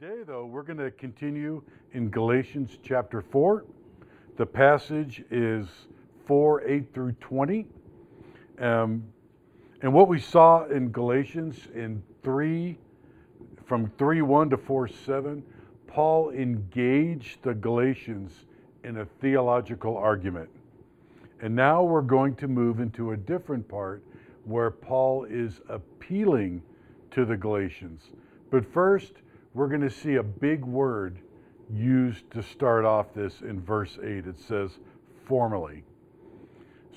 Today, though, we're going to continue in Galatians chapter 4. The passage is 4 8 through 20. Um, and what we saw in Galatians in 3, from 3 1 to 4 7, Paul engaged the Galatians in a theological argument. And now we're going to move into a different part where Paul is appealing to the Galatians. But first, we're going to see a big word used to start off this in verse 8. It says, formally.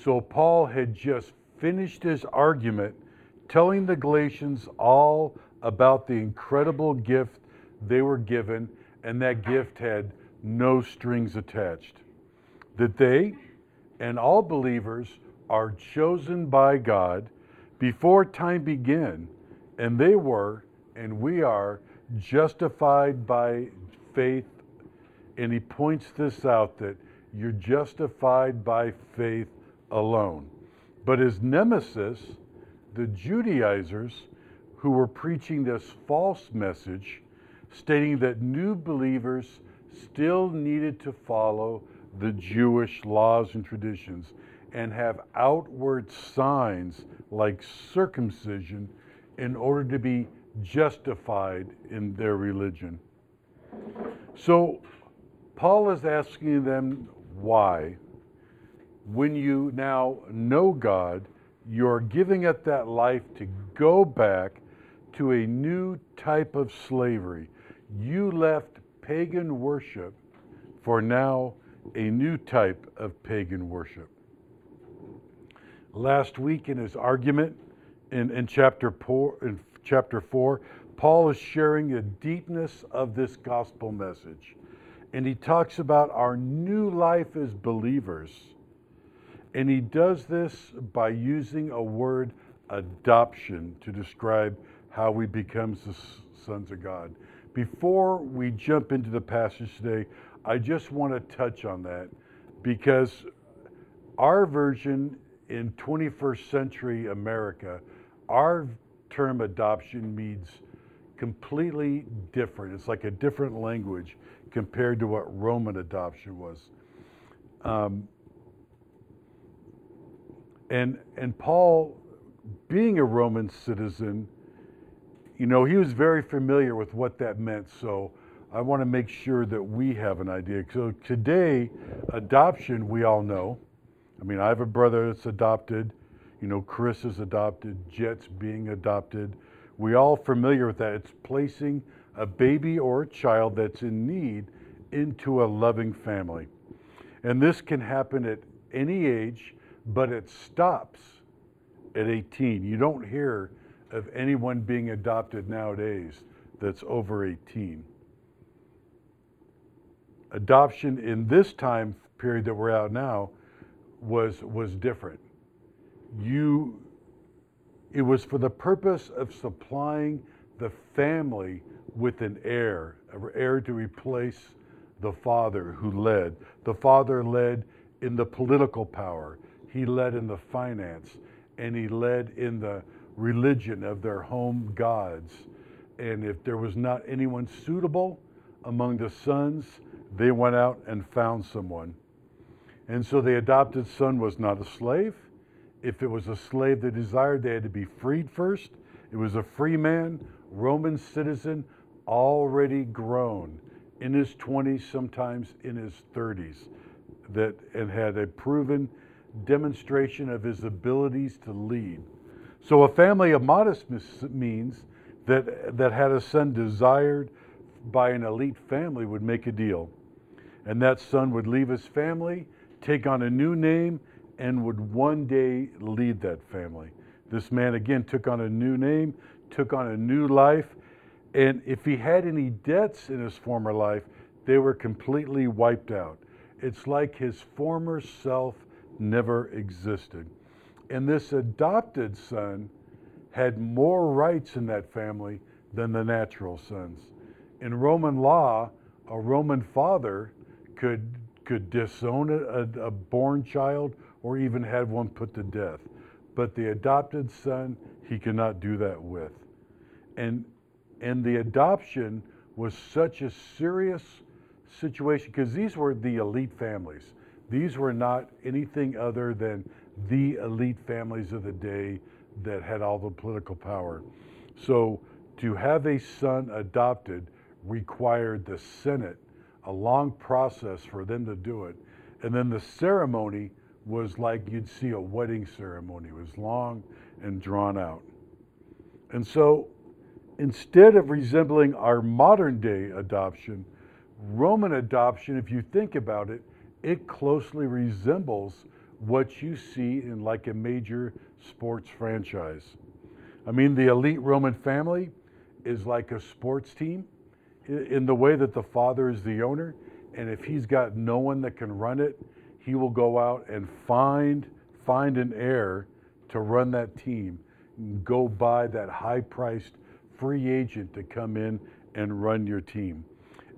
So Paul had just finished his argument telling the Galatians all about the incredible gift they were given, and that gift had no strings attached. That they and all believers are chosen by God before time began, and they were, and we are, justified by faith. And he points this out that you're justified by faith alone. But his nemesis, the Judaizers, who were preaching this false message, stating that new believers still needed to follow the Jewish laws and traditions and have outward signs like circumcision in order to be justified in their religion. So, Paul is asking them why. When you now know God, you're giving up that life to go back to a new type of slavery. You left pagan worship for now a new type of pagan worship. Last week in his argument in, in chapter four, in chapter 4, Paul is sharing the deepness of this gospel message. And he talks about our new life as believers. And he does this by using a word adoption to describe how we become the sons of God. Before we jump into the passage today, I just want to touch on that because our version in 21st century America, our term adoption means completely different. It's like a different language compared to what Roman adoption was. Um, and and Paul, being a Roman citizen, you know, he was very familiar with what that meant. So I want to make sure that we have an idea. So today, adoption, we all know. I mean, I have a brother that's adopted. You know, Chris is adopted, Jet's being adopted. We all familiar with that. It's placing a baby or a child that's in need into a loving family. And this can happen at any age, but it stops at 18. You don't hear of anyone being adopted nowadays that's over 18. Adoption in this time period that we're out now was was different you it was for the purpose of supplying the family with an heir, an heir to replace the father who led. The father led in the political power, he led in the finance, and he led in the religion of their home gods. And if there was not anyone suitable among the sons, they went out and found someone. And so the adopted son was not a slave if it was a slave they desired, they had to be freed first. It was a free man, Roman citizen, already grown in his 20s, sometimes in his 30s, that and had a proven demonstration of his abilities to lead. So a family of modest means that that had a son desired by an elite family would make a deal. And that son would leave his family, take on a new name, and would one day lead that family. This man again took on a new name, took on a new life, and if he had any debts in his former life, they were completely wiped out. It's like his former self never existed. And this adopted son had more rights in that family than the natural sons. In Roman law, a Roman father could could disown a, a, born child or even had one put to death. But the adopted son, he cannot do that with. And, and the adoption was such a serious situation because these were the elite families. These were not anything other than the elite families of the day that had all the political power. So to have a son adopted required the Senate, a long process for them to do it. And then the ceremony was like you'd see a wedding ceremony. It was long and drawn out. And so instead of resembling our modern day adoption, Roman adoption, if you think about it, it closely resembles what you see in like a major sports franchise. I mean, the elite Roman family is like a sports team in the way that the father is the owner. And if he's got no one that can run it, he will go out and find find an heir to run that team, go buy that high priced free agent to come in and run your team.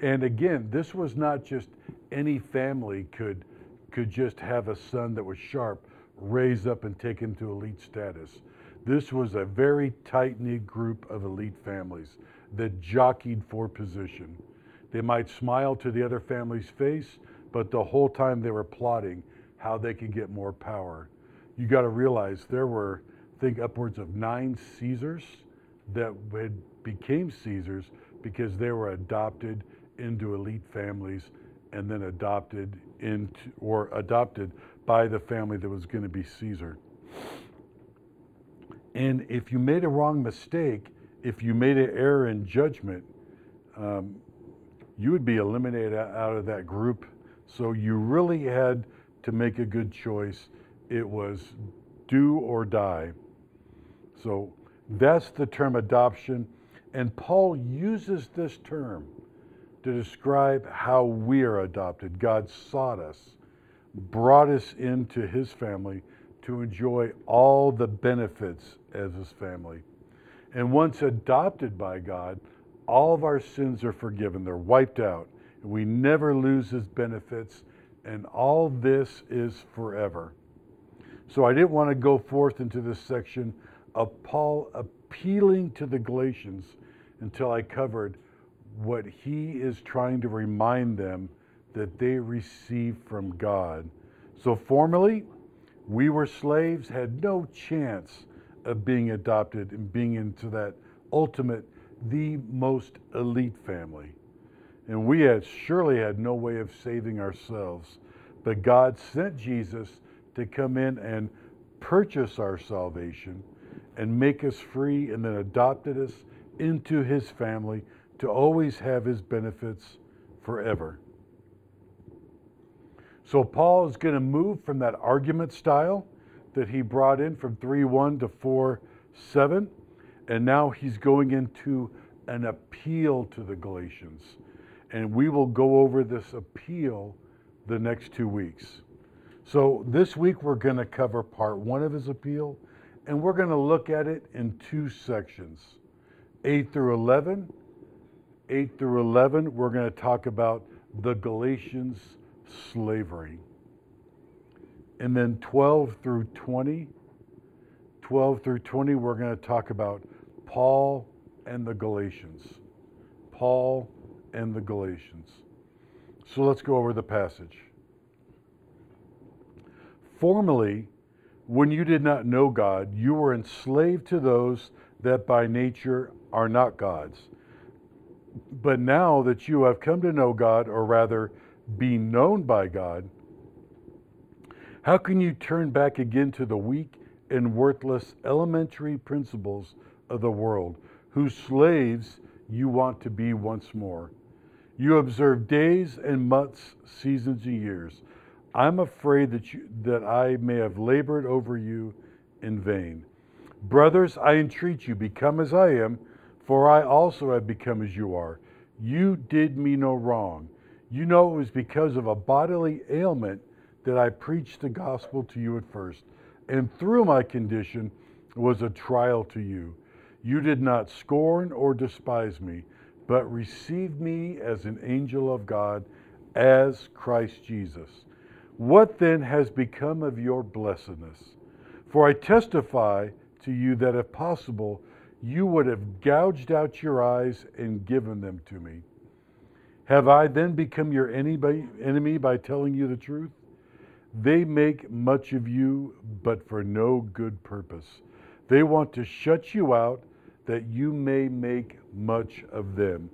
And again, this was not just any family could could just have a son that was sharp, raise up and take him to elite status. This was a very tight knit group of elite families that jockeyed for position. They might smile to the other family's face, but the whole time they were plotting how they could get more power. You got to realize there were, I think, upwards of nine Caesars that had became Caesars because they were adopted into elite families and then adopted into or adopted by the family that was going to be Caesar. And if you made a wrong mistake, if you made an error in judgment, um, you would be eliminated out of that group. So you really had to make a good choice. It was do or die. So that's the term adoption. And Paul uses this term to describe how we are adopted. God sought us, brought us into his family to enjoy all the benefits as his family. And once adopted by God, all of our sins are forgiven. They're wiped out. We never lose his benefits, and all this is forever. So I didn't want to go forth into this section of Paul appealing to the Galatians until I covered what he is trying to remind them that they received from God. So, formerly, we were slaves, had no chance of being adopted and being into that ultimate, the most elite family. And we had surely had no way of saving ourselves. But God sent Jesus to come in and purchase our salvation and make us free and then adopted us into his family to always have his benefits forever. So Paul is going to move from that argument style that he brought in from 3:1 to 4:7 and now he's going into an appeal to the Galatians. And we will go over this appeal the next 2 weeks. So this week we're going to cover part 1 of his appeal and we're going to look at it in two sections. 8 through 11 8 through 11, we're going to talk about the Galatians' slavery. And then 12 through 20, 12 through 20, we're going to talk about Paul and the Galatians. Paul and the Galatians. So let's go over the passage. Formerly, when you did not know God, you were enslaved to those that by nature are not gods. But now that you have come to know God, or rather be known by God, how can you turn back again to the weak and worthless elementary principles of the world, whose slaves you want to be once more? You observe days and months, seasons and years. I'm afraid that, you, that I may have labored over you in vain. Brothers, I entreat you, become as I am for I also have become as you are. You did me no wrong. You know it was because of a bodily ailment that I preached the gospel to you at first, and through my condition was a trial to you. You did not scorn or despise me, but receive me as an angel of God, as Christ Jesus. What then has become of your blessedness? For I testify to you that if possible, you would have gouged out your eyes and given them to me. Have I then become your enemy by telling you the truth? They make much of you, but for no good purpose. They want to shut you out that you may make much of them.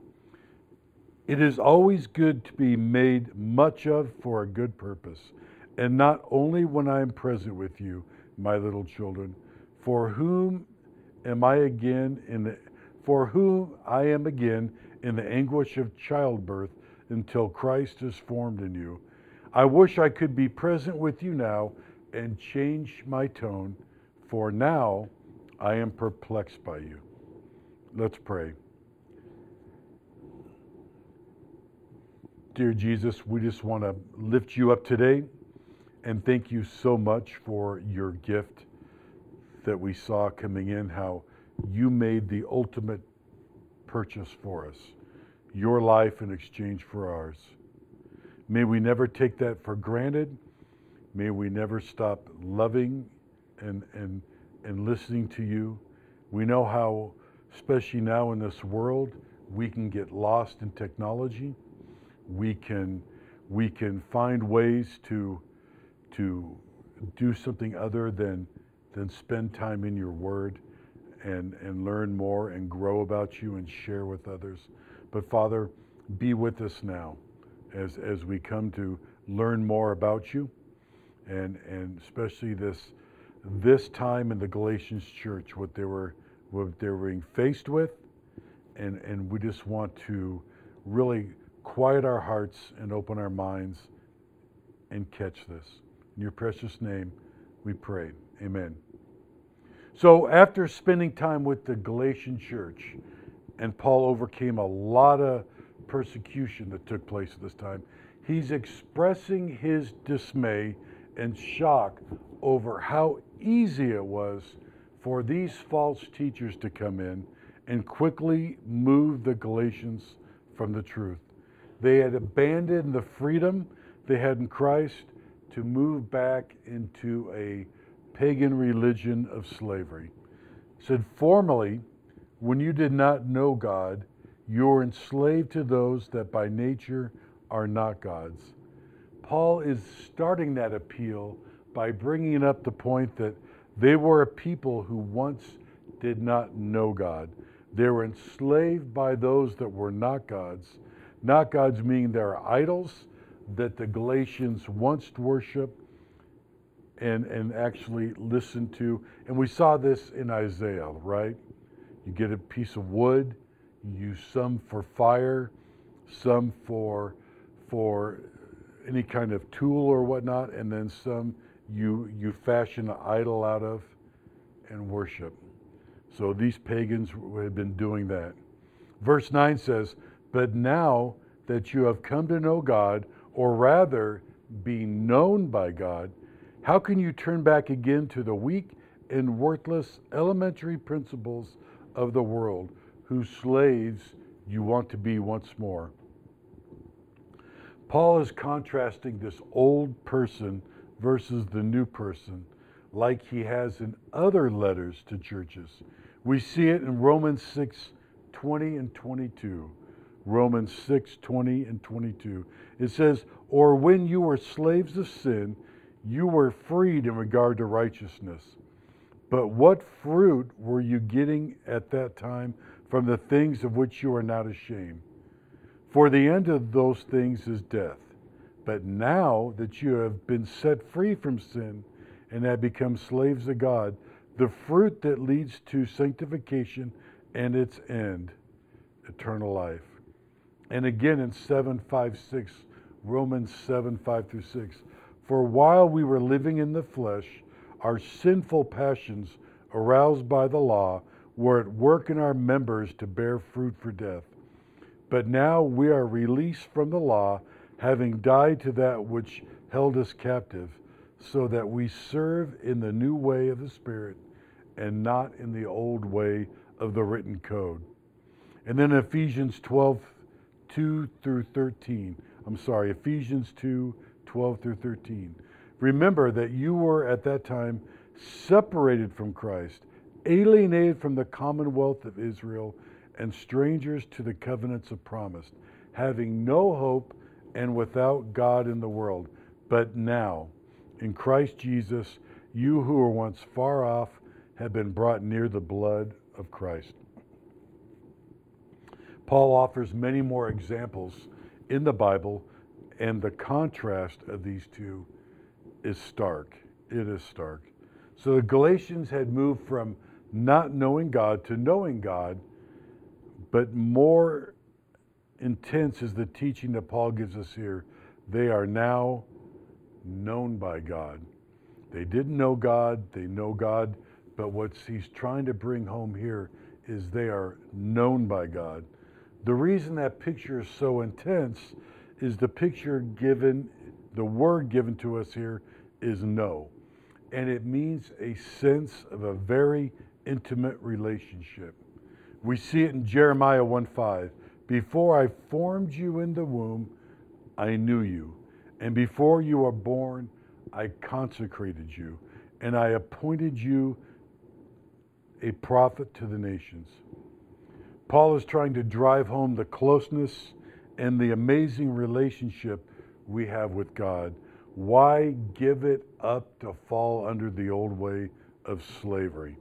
It is always good to be made much of for a good purpose, and not only when I am present with you, my little children, for whom am I again in the for whom I am again in the anguish of childbirth until Christ is formed in you. I wish I could be present with you now and change my tone, for now I am perplexed by you. Let's pray. Dear Jesus, we just want to lift you up today and thank you so much for your gift that we saw coming in, how you made the ultimate purchase for us, your life in exchange for ours. May we never take that for granted. May we never stop loving and, and, and listening to you. We know how, especially now in this world, we can get lost in technology. We can we can find ways to to do something other than than spend time in your word and and learn more and grow about you and share with others. But father be with us now as as we come to learn more about you and and especially this this time in the Galatians church what they were what they're being faced with and and we just want to really quiet our hearts and open our minds and catch this. In your precious name, we pray. Amen. So, after spending time with the Galatian church, and Paul overcame a lot of persecution that took place at this time, he's expressing his dismay and shock over how easy it was for these false teachers to come in and quickly move the Galatians from the truth. They had abandoned the freedom they had in Christ to move back into a pagan religion of slavery. said, formerly, when you did not know God, you were enslaved to those that by nature are not gods. Paul is starting that appeal by bringing up the point that they were a people who once did not know God. They were enslaved by those that were not gods, not gods meaning there are idols that the Galatians once worshiped and, and actually listened to. And we saw this in Isaiah, right? You get a piece of wood, you use some for fire, some for for any kind of tool or whatnot, and then some you you fashion an idol out of and worship. So these pagans had been doing that. Verse 9 says, but now that you have come to know God, or rather be known by God, how can you turn back again to the weak and worthless elementary principles of the world, whose slaves you want to be once more? Paul is contrasting this old person versus the new person, like he has in other letters to churches. We see it in Romans 6 20 and 22. Romans 6 20 and 22. It says, Or when you were slaves of sin, you were freed in regard to righteousness. But what fruit were you getting at that time from the things of which you are not ashamed? For the end of those things is death. But now that you have been set free from sin and have become slaves of God, the fruit that leads to sanctification and its end, eternal life. And again in 7 5 6, Romans 7 5 through 6. For while we were living in the flesh, our sinful passions, aroused by the law, were at work in our members to bear fruit for death. But now we are released from the law, having died to that which held us captive, so that we serve in the new way of the Spirit and not in the old way of the written code. And then Ephesians 12 2 through 13. I'm sorry, Ephesians 2 12 through 13. Remember that you were at that time separated from Christ, alienated from the commonwealth of Israel and strangers to the covenants of promise, having no hope and without God in the world. But now, in Christ Jesus, you who were once far off have been brought near the blood of Christ. Paul offers many more examples in the Bible, and the contrast of these two is stark. It is stark. So the Galatians had moved from not knowing God to knowing God, but more intense is the teaching that Paul gives us here. They are now known by God. They didn't know God, they know God, but what he's trying to bring home here is they are known by God. The reason that picture is so intense is the picture given, the word given to us here is know. And it means a sense of a very intimate relationship. We see it in Jeremiah 1:5. Before I formed you in the womb, I knew you. And before you were born, I consecrated you. And I appointed you a prophet to the nations. Paul is trying to drive home the closeness and the amazing relationship we have with God. Why give it up to fall under the old way of slavery?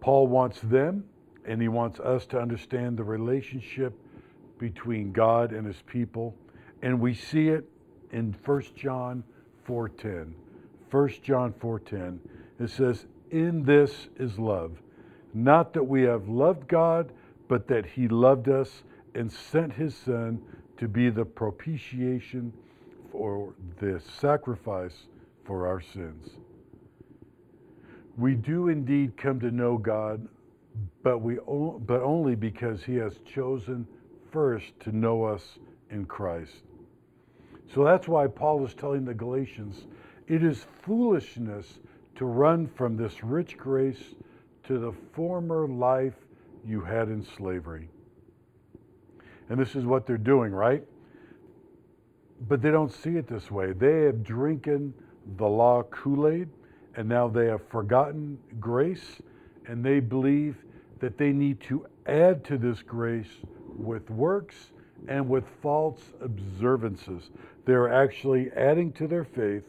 Paul wants them and he wants us to understand the relationship between God and his people. And we see it in 1 John 4:10. 1 John 4:10. It says, "In this is love, not that we have loved God, but that he loved us and sent his son to be the propitiation for the sacrifice for our sins." We do indeed come to know God but we but only because he has chosen first to know us in Christ. So that's why Paul is telling the Galatians, it is foolishness to run from this rich grace to the former life you had in slavery. And this is what they're doing, right? But they don't see it this way. They have drinking the law Kool Aid, and now they have forgotten grace, and they believe that they need to add to this grace with works and with false observances. They're actually adding to their faith,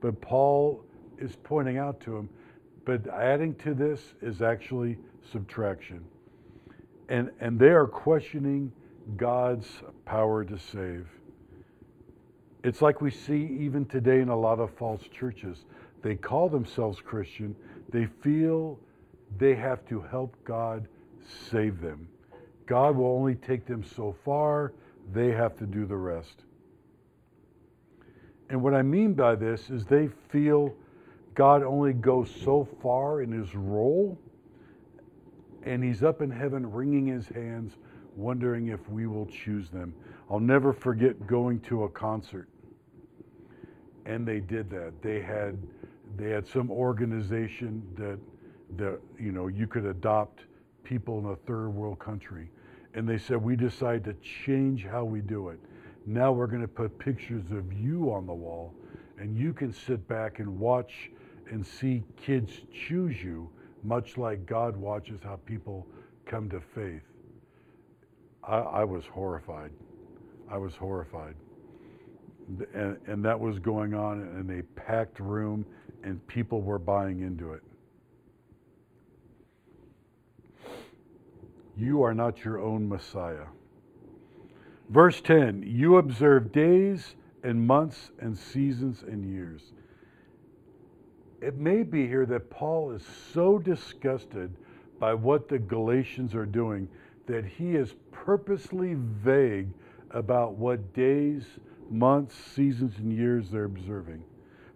but Paul is pointing out to them, but adding to this is actually subtraction. And, and they are questioning God's power to save. It's like we see even today in a lot of false churches. They call themselves Christian, they feel they have to help God save them. God will only take them so far, they have to do the rest. And what I mean by this is they feel God only goes so far in his role, and he's up in heaven wringing his hands, wondering if we will choose them. I'll never forget going to a concert. And they did that. They had they had some organization that that you know you could adopt people in a third world country. And they said we decide to change how we do it. Now we're going to put pictures of you on the wall and you can sit back and watch and see kids choose you much like god watches how people come to faith. I, I was horrified. I was horrified. And, and that was going on in a packed room and people were buying into it You are not your own Messiah. Verse 10 You observe days and months and seasons and years. It may be here that Paul is so disgusted by what the Galatians are doing that he is purposely vague about what days, months, seasons, and years they're observing.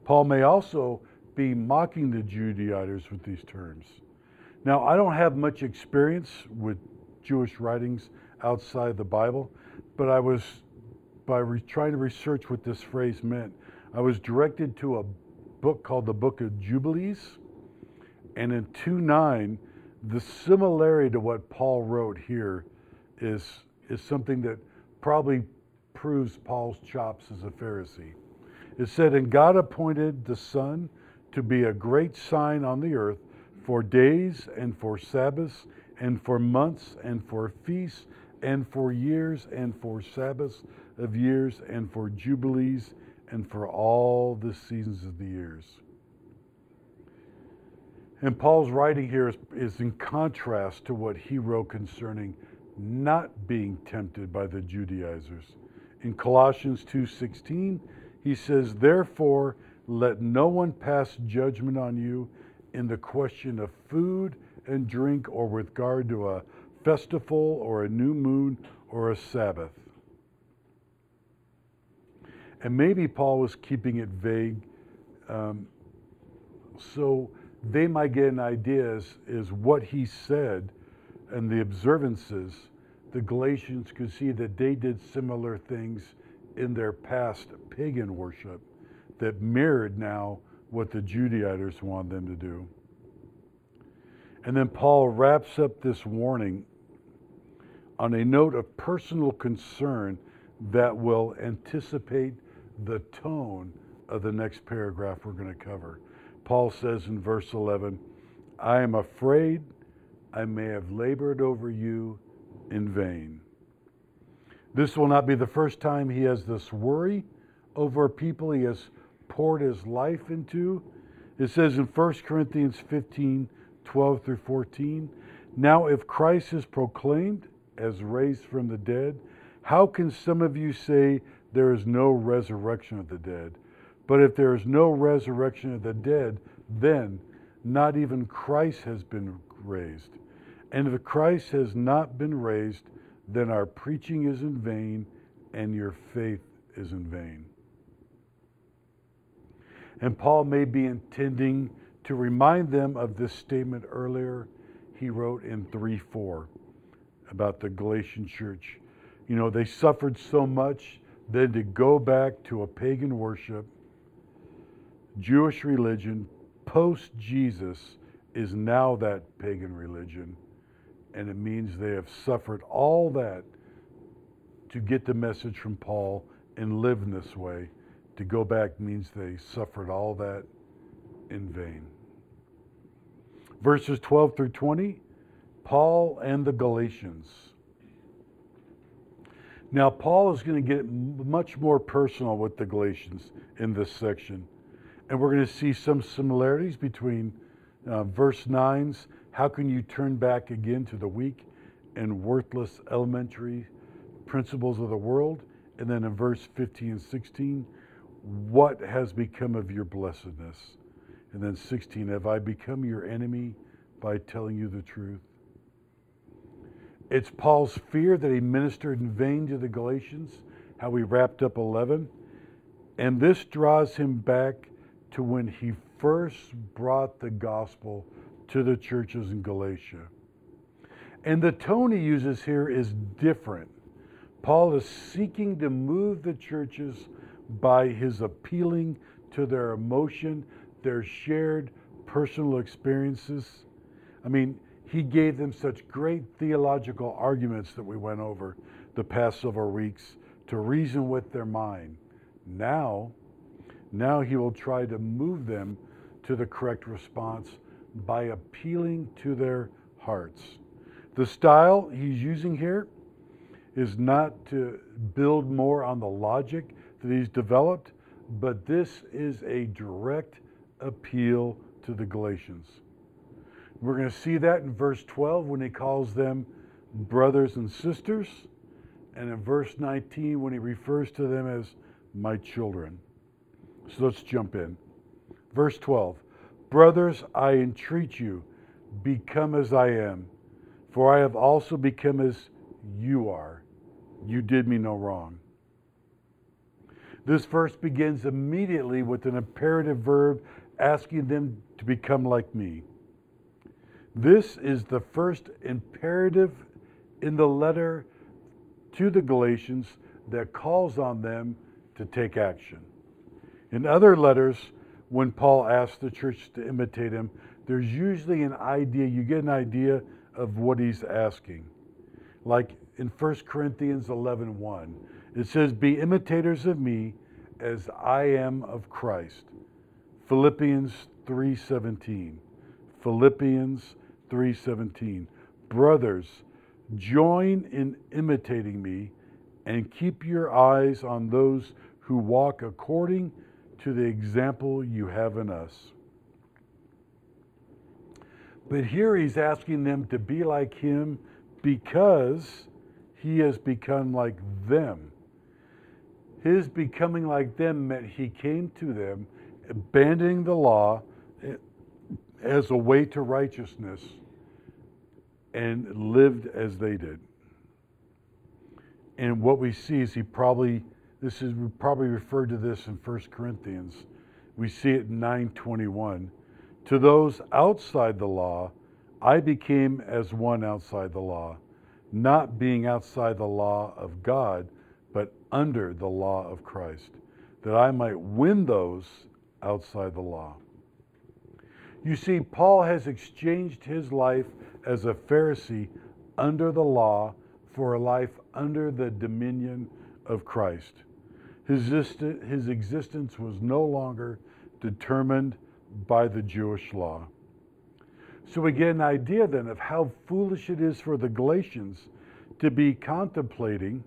Paul may also be mocking the Judaizers with these terms. Now, I don't have much experience with Jewish writings outside the Bible, but I was, by re- trying to research what this phrase meant, I was directed to a book called the Book of Jubilees. And in 2 9, the similarity to what Paul wrote here is, is something that probably proves Paul's chops as a Pharisee. It said, And God appointed the sun to be a great sign on the earth for days and for Sabbaths and for months and for feasts and for years and for Sabbaths of years and for jubilees and for all the seasons of the years. And Paul's writing here is, is in contrast to what he wrote concerning not being tempted by the Judaizers. In Colossians 2:16, he says, "Therefore, let no one pass judgment on you in the question of food and drink or with regard to a festival or a new moon or a Sabbath." And maybe Paul was keeping it vague um, so they might get an idea is what he said and the observances, the Galatians could see that they did similar things in their past pagan worship that mirrored now what the Judaizers wanted them to do. And then Paul wraps up this warning on a note of personal concern that will anticipate the tone of the next paragraph we're going to cover. Paul says in verse 11, I am afraid I may have labored over you in vain. This will not be the first time he has this worry over people he has poured his life into. It says in 1 Corinthians 15 12 through 14, Now if Christ is proclaimed as raised from the dead, how can some of you say there is no resurrection of the dead? But if there is no resurrection of the dead, then not even Christ has been raised. And if Christ has not been raised, then our preaching is in vain and your faith is in vain. And Paul may be intending to remind them of this statement earlier he wrote in 3 4 about the Galatian church. You know, they suffered so much, then to go back to a pagan worship Jewish religion post Jesus is now that pagan religion. And it means they have suffered all that to get the message from Paul and live in this way. To go back means they suffered all that in vain. Verses 12 through 20 Paul and the Galatians. Now, Paul is going to get much more personal with the Galatians in this section. And we're going to see some similarities between uh, verse 9's how can you turn back again to the weak and worthless elementary principles of the world? And then in verse 15 and 16, what has become of your blessedness? And then 16, have I become your enemy by telling you the truth? It's Paul's fear that he ministered in vain to the Galatians, how we wrapped up 11. And this draws him back to when he first brought the gospel to the churches in Galatia. And the tone he uses here is different. Paul is seeking to move the churches by his appealing to their emotion, their shared personal experiences. I mean, he gave them such great theological arguments that we went over the past several weeks to reason with their mind. Now, now he will try to move them to the correct response by appealing to their hearts. The style he's using here is not to build more on the logic that he's developed, but this is a direct appeal to the Galatians. We're going to see that in verse 12 when he calls them brothers and sisters, and in verse 19 when he refers to them as my children. So let's jump in. Verse 12 Brothers, I entreat you, become as I am, for I have also become as you are. You did me no wrong. This verse begins immediately with an imperative verb asking them to become like me. This is the first imperative in the letter to the Galatians that calls on them to take action. In other letters, when Paul asks the church to imitate him, there's usually an idea, you get an idea of what he's asking. Like in 1 Corinthians 11 1, it says, Be imitators of me as I am of Christ. Philippians 3:17. Philippians 3:17. Brothers, join in imitating me and keep your eyes on those who walk according to the example you have in us. But here he's asking them to be like him because he has become like them. His becoming like them meant he came to them, abandoning the law eh, as a way to righteousness, and lived as they did. And what we see is he probably this is we probably referred to this in 1 Corinthians. We see it in 921. To those outside the law, I became as one outside the law, not being outside the law of God, but under the law of Christ, that I might win those outside the law. You see, Paul has exchanged his life as a Pharisee under the law for a life under the dominion of Christ. His, his existence was no longer determined by the Jewish law. So we get an idea then of how foolish it is for the Galatians to be contemplating,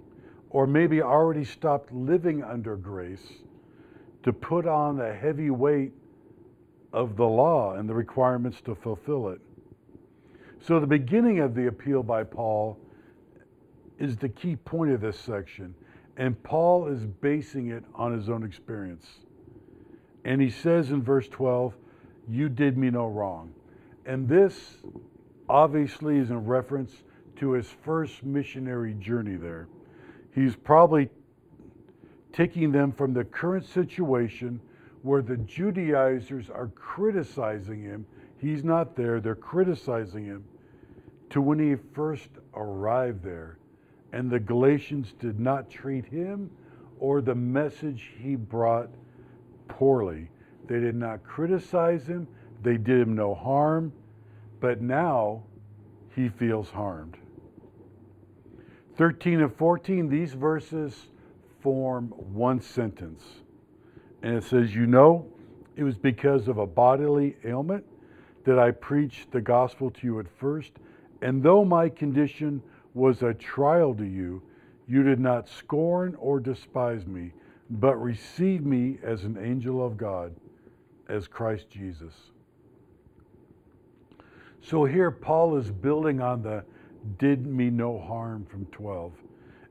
or maybe already stopped living under grace, to put on the heavy weight of the law and the requirements to fulfill it. So the beginning of the appeal by Paul is the key point of this section. And Paul is basing it on his own experience. And he says in verse 12, You did me no wrong. And this obviously is in reference to his first missionary journey there. He's probably taking them from the current situation where the Judaizers are criticizing him. He's not there, they're criticizing him, to when he first arrived there and the Galatians did not treat him or the message he brought poorly. They did not criticize him, they did him no harm, but now he feels harmed. 13 and 14, these verses form one sentence. And it says, You know, it was because of a bodily ailment that I preached the gospel to you at first. And though my condition was a trial to you, you did not scorn or despise me, but received me as an angel of God, as Christ Jesus. So here Paul is building on the did me no harm from 12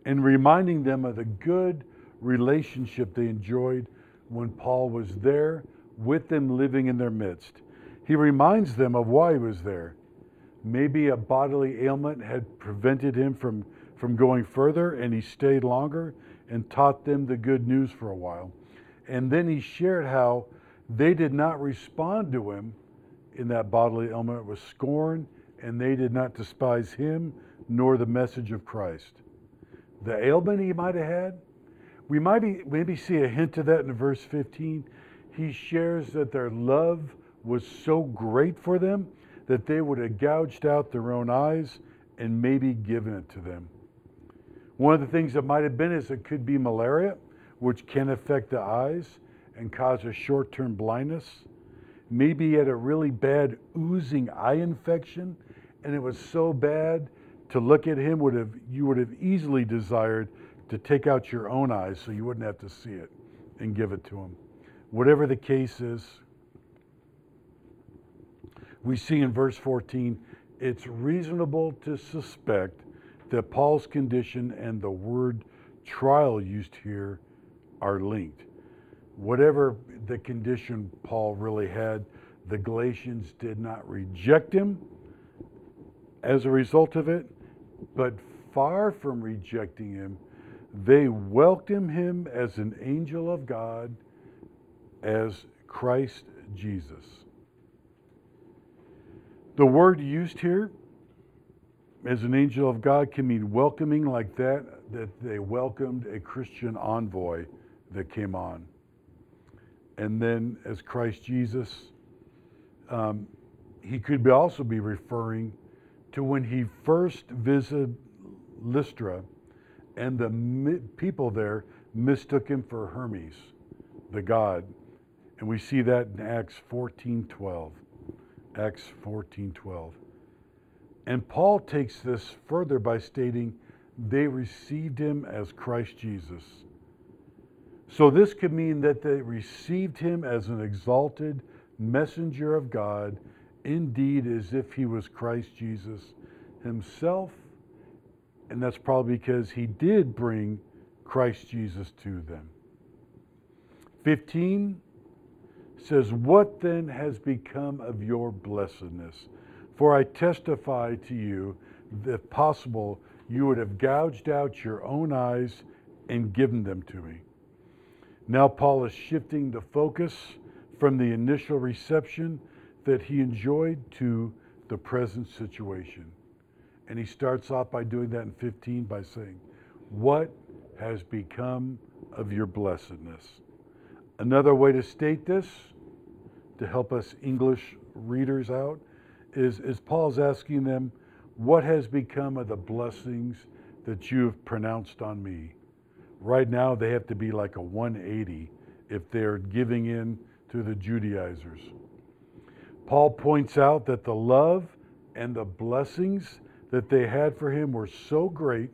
and reminding them of the good relationship they enjoyed when Paul was there with them living in their midst. He reminds them of why he was there maybe a bodily ailment had prevented him from, from going further, and he stayed longer and taught them the good news for a while. And then he shared how they did not respond to him in that bodily ailment with scorn, and they did not despise him nor the message of Christ. The ailment he might have had, we might be, maybe see a hint of that in verse 15. He shares that their love was so great for them that they would have gouged out their own eyes and maybe given it to them. One of the things that might have been is it could be malaria, which can affect the eyes and cause a short term blindness. Maybe he had a really bad oozing eye infection, and it was so bad to look at him would have you would have easily desired to take out your own eyes so you wouldn't have to see it and give it to him. Whatever the case is, we see in verse 14, it's reasonable to suspect that Paul's condition and the word trial used here are linked. Whatever the condition Paul really had, the Galatians did not reject him as a result of it, but far from rejecting him, they welcomed him as an angel of God, as Christ Jesus. The word used here as an angel of God can mean welcoming, like that, that they welcomed a Christian envoy that came on. And then as Christ Jesus, um, he could be also be referring to when he first visited Lystra and the mi- people there mistook him for Hermes, the god. And we see that in Acts 14 12. Acts 14:12. And Paul takes this further by stating they received him as Christ Jesus. So this could mean that they received him as an exalted messenger of God, indeed as if he was Christ Jesus himself. And that's probably because he did bring Christ Jesus to them. 15 says, What then has become of your blessedness? For I testify to you that if possible, you would have gouged out your own eyes and given them to me. Now, Paul is shifting the focus from the initial reception that he enjoyed to the present situation. And he starts off by doing that in 15 by saying, What has become of your blessedness? Another way to state this, to help us English readers out, is, is Paul's asking them, What has become of the blessings that you have pronounced on me? Right now, they have to be like a 180 if they're giving in to the Judaizers. Paul points out that the love and the blessings that they had for him were so great,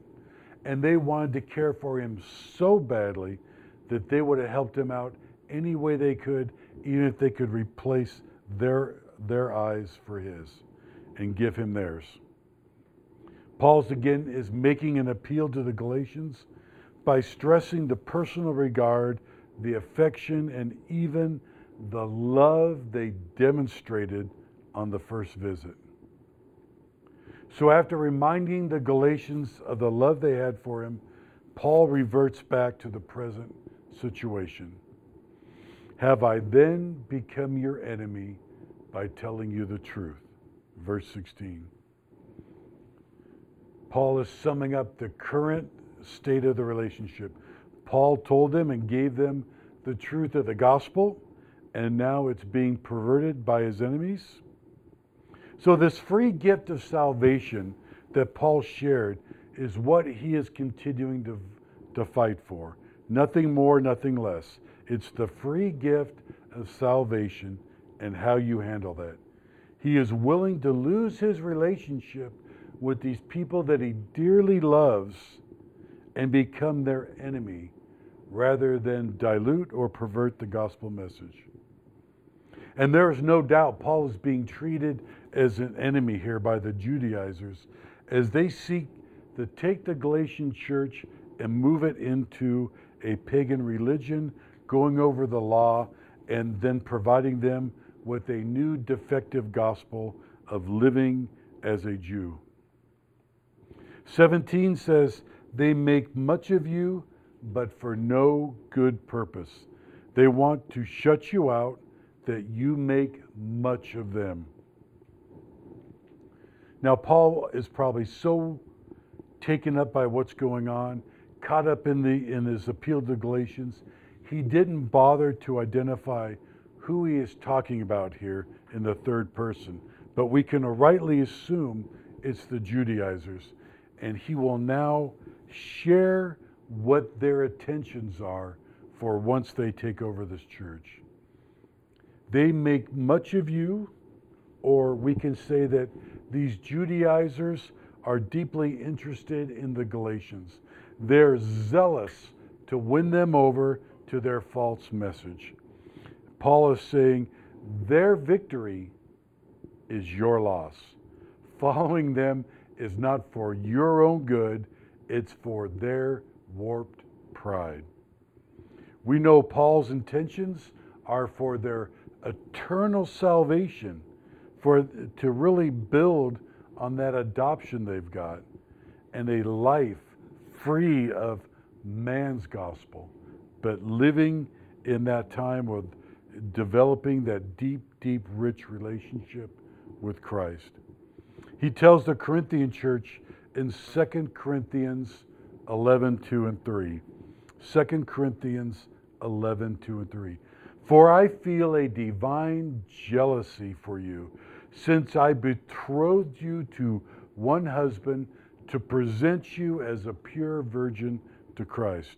and they wanted to care for him so badly that they would have helped him out any way they could, even if they could replace their, their eyes for his and give him theirs. Paul's again is making an appeal to the Galatians by stressing the personal regard, the affection, and even the love they demonstrated on the first visit. So, after reminding the Galatians of the love they had for him, Paul reverts back to the present situation. Have I then become your enemy by telling you the truth? Verse 16. Paul is summing up the current state of the relationship. Paul told them and gave them the truth of the gospel, and now it's being perverted by his enemies. So, this free gift of salvation that Paul shared is what he is continuing to, to fight for. Nothing more, nothing less. It's the free gift of salvation and how you handle that. He is willing to lose his relationship with these people that he dearly loves and become their enemy rather than dilute or pervert the gospel message. And there is no doubt Paul is being treated as an enemy here by the Judaizers as they seek to take the Galatian church and move it into a pagan religion, going over the law, and then providing them with a new defective gospel of living as a Jew. 17 says, they make much of you, but for no good purpose. They want to shut you out that you make much of them. Now, Paul is probably so taken up by what's going on, caught up in, the, in his appeal to Galatians, he didn't bother to identify who he is talking about here in the third person. But we can rightly assume it's the Judaizers. And he will now share what their attentions are for once they take over this church. They make much of you, or we can say that these Judaizers are deeply interested in the Galatians. They're zealous to win them over to their false message. Paul is saying their victory is your loss. Following them is not for your own good, it's for their warped pride. We know Paul's intentions are for their eternal salvation, for to really build on that adoption they've got and a life free of man's gospel, but living in that time with developing that deep, deep, rich relationship with Christ. He tells the Corinthian church in 2 Corinthians 11, 2 and 3. 2 Corinthians 11, 2 and 3. For I feel a divine jealousy for you, since I betrothed you to one husband to present you as a pure virgin to Christ.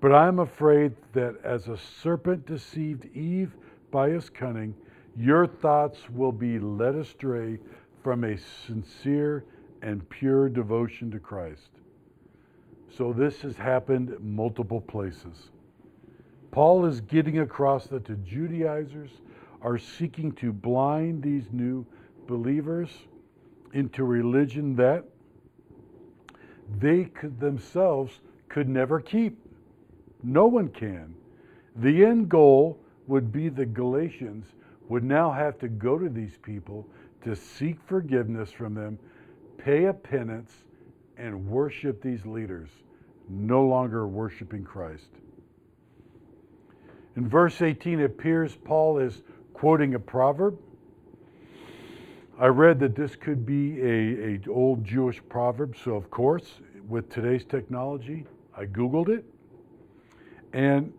But I am afraid that as a serpent deceived Eve by his cunning, your thoughts will be led astray from a sincere and pure devotion to Christ. So this has happened multiple places. Paul is getting across that the Judaizers are seeking to blind these new believers into religion that they could themselves could never keep. No one can. The end goal would be the Galatians would now have to go to these people to seek forgiveness from them, pay a penance, and worship these leaders, no longer worshiping Christ. In verse 18, it appears Paul is quoting a proverb. I read that this could be a, a old Jewish proverb, so of course, with today's technology, I Googled it. And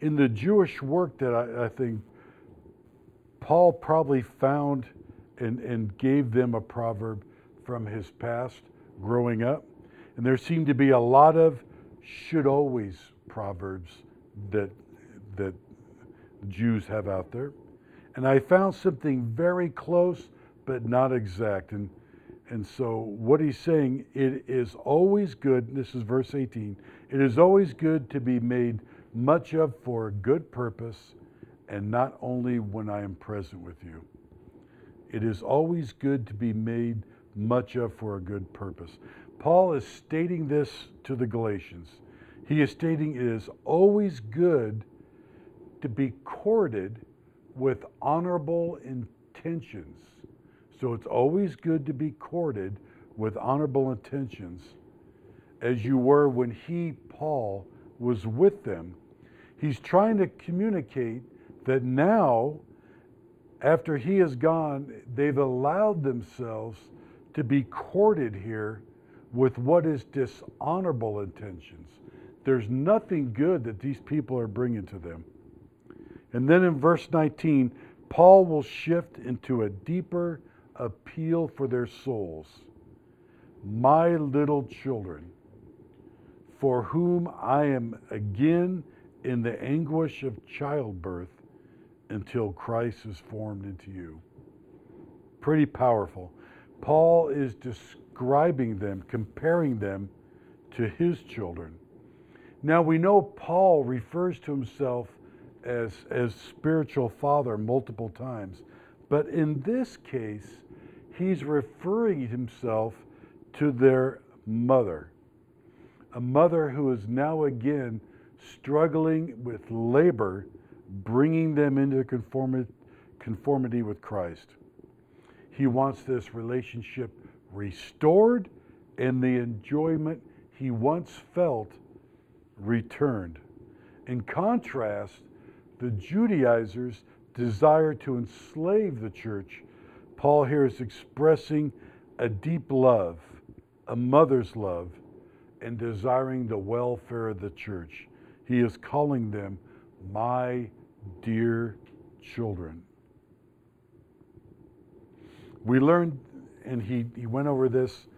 in the Jewish work that I, I think Paul probably found and, and gave them a proverb from his past growing up. And there seemed to be a lot of should always proverbs that, that Jews have out there. And I found something very close, but not exact. And, and so, what he's saying, it is always good, this is verse 18, it is always good to be made much of for a good purpose, and not only when I am present with you. It is always good to be made much of for a good purpose. Paul is stating this to the Galatians. He is stating it is always good to be courted with honorable intentions. So it's always good to be courted with honorable intentions, as you were when he, Paul, was with them. He's trying to communicate that now, after he is gone, they've allowed themselves to be courted here with what is dishonorable intentions. There's nothing good that these people are bringing to them. And then in verse 19, Paul will shift into a deeper appeal for their souls. My little children, for whom I am again in the anguish of childbirth until Christ is formed into you. Pretty powerful. Paul is describing them, comparing them to his children. Now we know Paul refers to himself as, as spiritual father multiple times, but in this case, he's referring himself to their mother, a mother who is now again struggling with labor, bringing them into conformity, conformity with Christ. He wants this relationship restored and the enjoyment he once felt returned. In contrast, the Judaizers desire to enslave the church Paul here is expressing a deep love, a mother's love, and desiring the welfare of the church. He is calling them my dear children. We learned, and he, he went over this,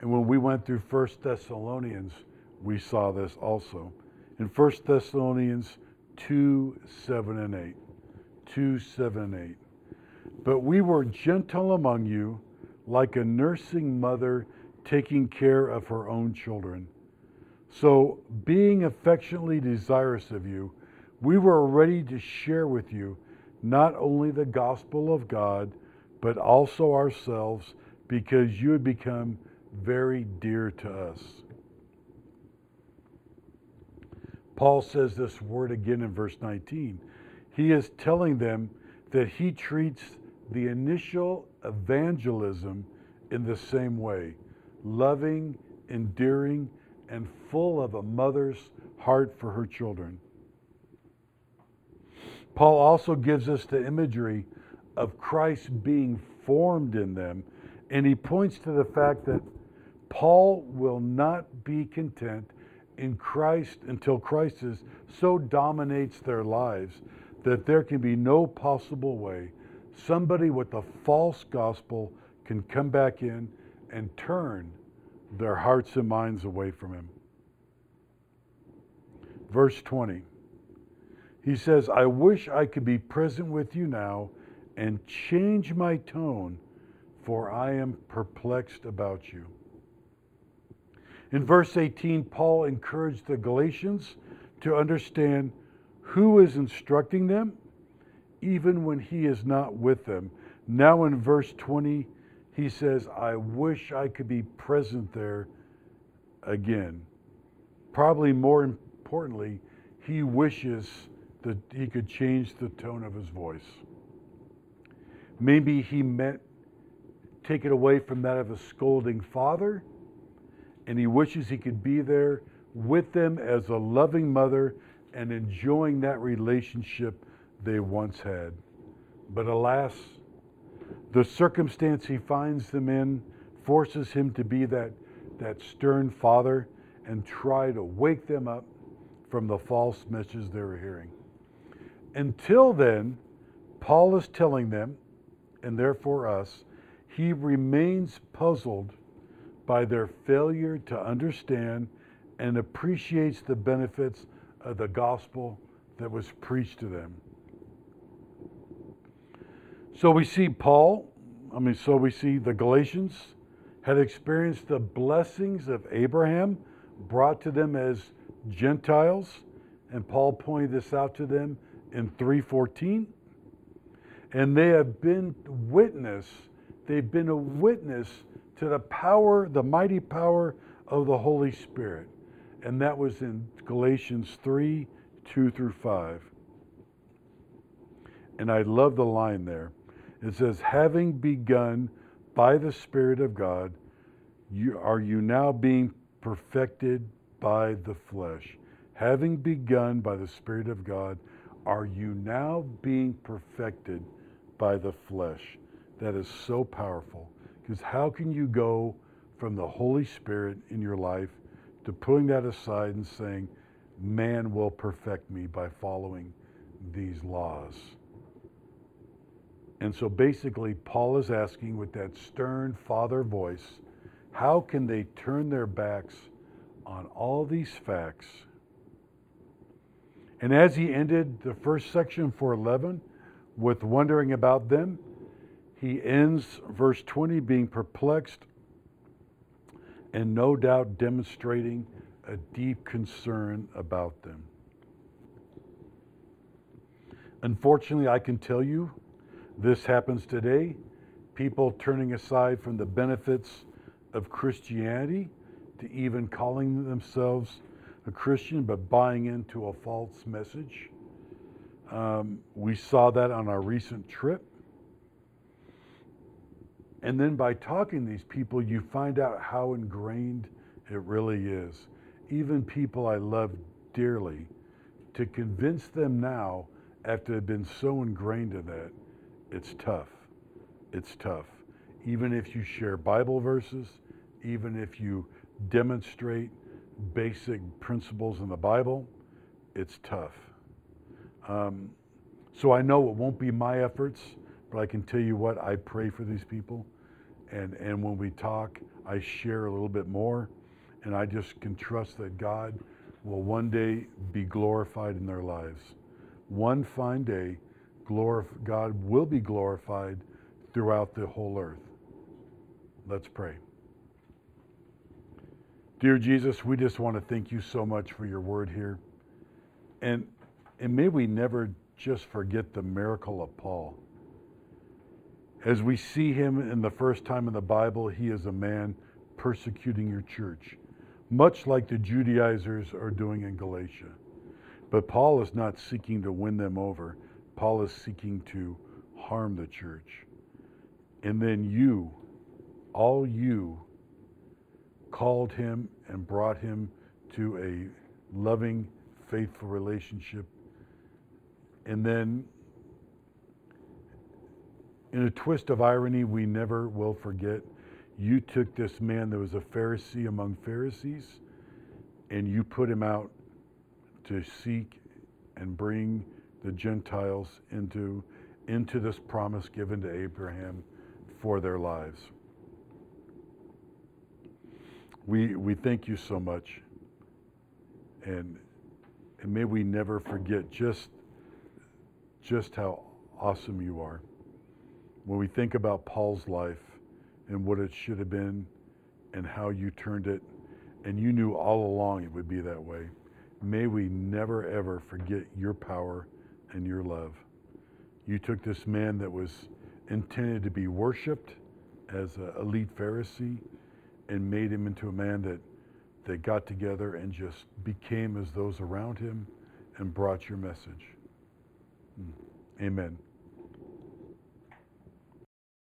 and when we went through First Thessalonians, we saw this also. In First Thessalonians 2 7 and 8. 2 7 and 8. But we were gentle among you, like a nursing mother taking care of her own children. So, being affectionately desirous of you, we were ready to share with you not only the gospel of God, but also ourselves, because you had become very dear to us. Paul says this word again in verse 19. He is telling them that he treats the initial evangelism in the same way loving, endearing, and full of a mother's heart for her children. Paul also gives us the imagery of Christ being formed in them, and he points to the fact that Paul will not be content in Christ until Christ is so dominates their lives that there can be no possible way somebody with a false gospel can come back in and turn their hearts and minds away from him. Verse 20. He says, I wish I could be present with you now and change my tone, for I am perplexed about you. In verse 18, Paul encouraged the Galatians to understand who is instructing them, even when he is not with them. Now, in verse 20, he says, I wish I could be present there again. Probably more importantly, he wishes that he could change the tone of his voice. Maybe he meant take it away from that of a scolding father, and he wishes he could be there with them as a loving mother and enjoying that relationship they once had. But alas, the circumstance he finds them in forces him to be that, that stern father and try to wake them up from the false message they were hearing. Until then, Paul is telling them, and therefore us, he remains puzzled by their failure to understand and appreciates the benefits of the gospel that was preached to them. So we see Paul, I mean, so we see the Galatians had experienced the blessings of Abraham brought to them as Gentiles, and Paul pointed this out to them in 314. And they have been witness, they've been a witness to the power, the mighty power of the Holy Spirit. And that was in Galatians 3 2 through 5. And I love the line there. It says, having begun by the Spirit of God, you, are you now being perfected by the flesh? Having begun by the Spirit of God, are you now being perfected by the flesh? That is so powerful. Because how can you go from the Holy Spirit in your life to putting that aside and saying, man will perfect me by following these laws? And so basically, Paul is asking with that stern father voice, how can they turn their backs on all these facts? And as he ended the first section 411 with wondering about them, he ends verse 20 being perplexed and no doubt demonstrating a deep concern about them. Unfortunately, I can tell you this happens today. People turning aside from the benefits of Christianity to even calling themselves a Christian but buying into a false message. Um, we saw that on our recent trip. And then by talking to these people, you find out how ingrained it really is. Even people I love dearly, to convince them now, after they've been so ingrained in that, it's tough. It's tough. Even if you share Bible verses, even if you demonstrate basic principles in the Bible, it's tough. Um, so I know it won't be my efforts, but I can tell you what, I pray for these people. And, and when we talk, I share a little bit more. And I just can trust that God will one day be glorified in their lives. One fine day, glorif- God will be glorified throughout the whole earth. Let's pray. Dear Jesus, we just want to thank you so much for your word here. And, and may we never just forget the miracle of Paul. As we see him in the first time in the Bible, he is a man persecuting your church, much like the Judaizers are doing in Galatia. But Paul is not seeking to win them over, Paul is seeking to harm the church. And then you, all you, called him and brought him to a loving, faithful relationship. And then, in a twist of irony we never will forget, you took this man that was a Pharisee among Pharisees and you put him out to seek and bring the Gentiles into, into this promise given to Abraham for their lives. We, we thank you so much. And, and may we never forget just just how awesome you are. When we think about Paul's life and what it should have been and how you turned it, and you knew all along it would be that way, may we never ever forget your power and your love. You took this man that was intended to be worshiped as an elite Pharisee and made him into a man that, that got together and just became as those around him and brought your message. Mm. Amen.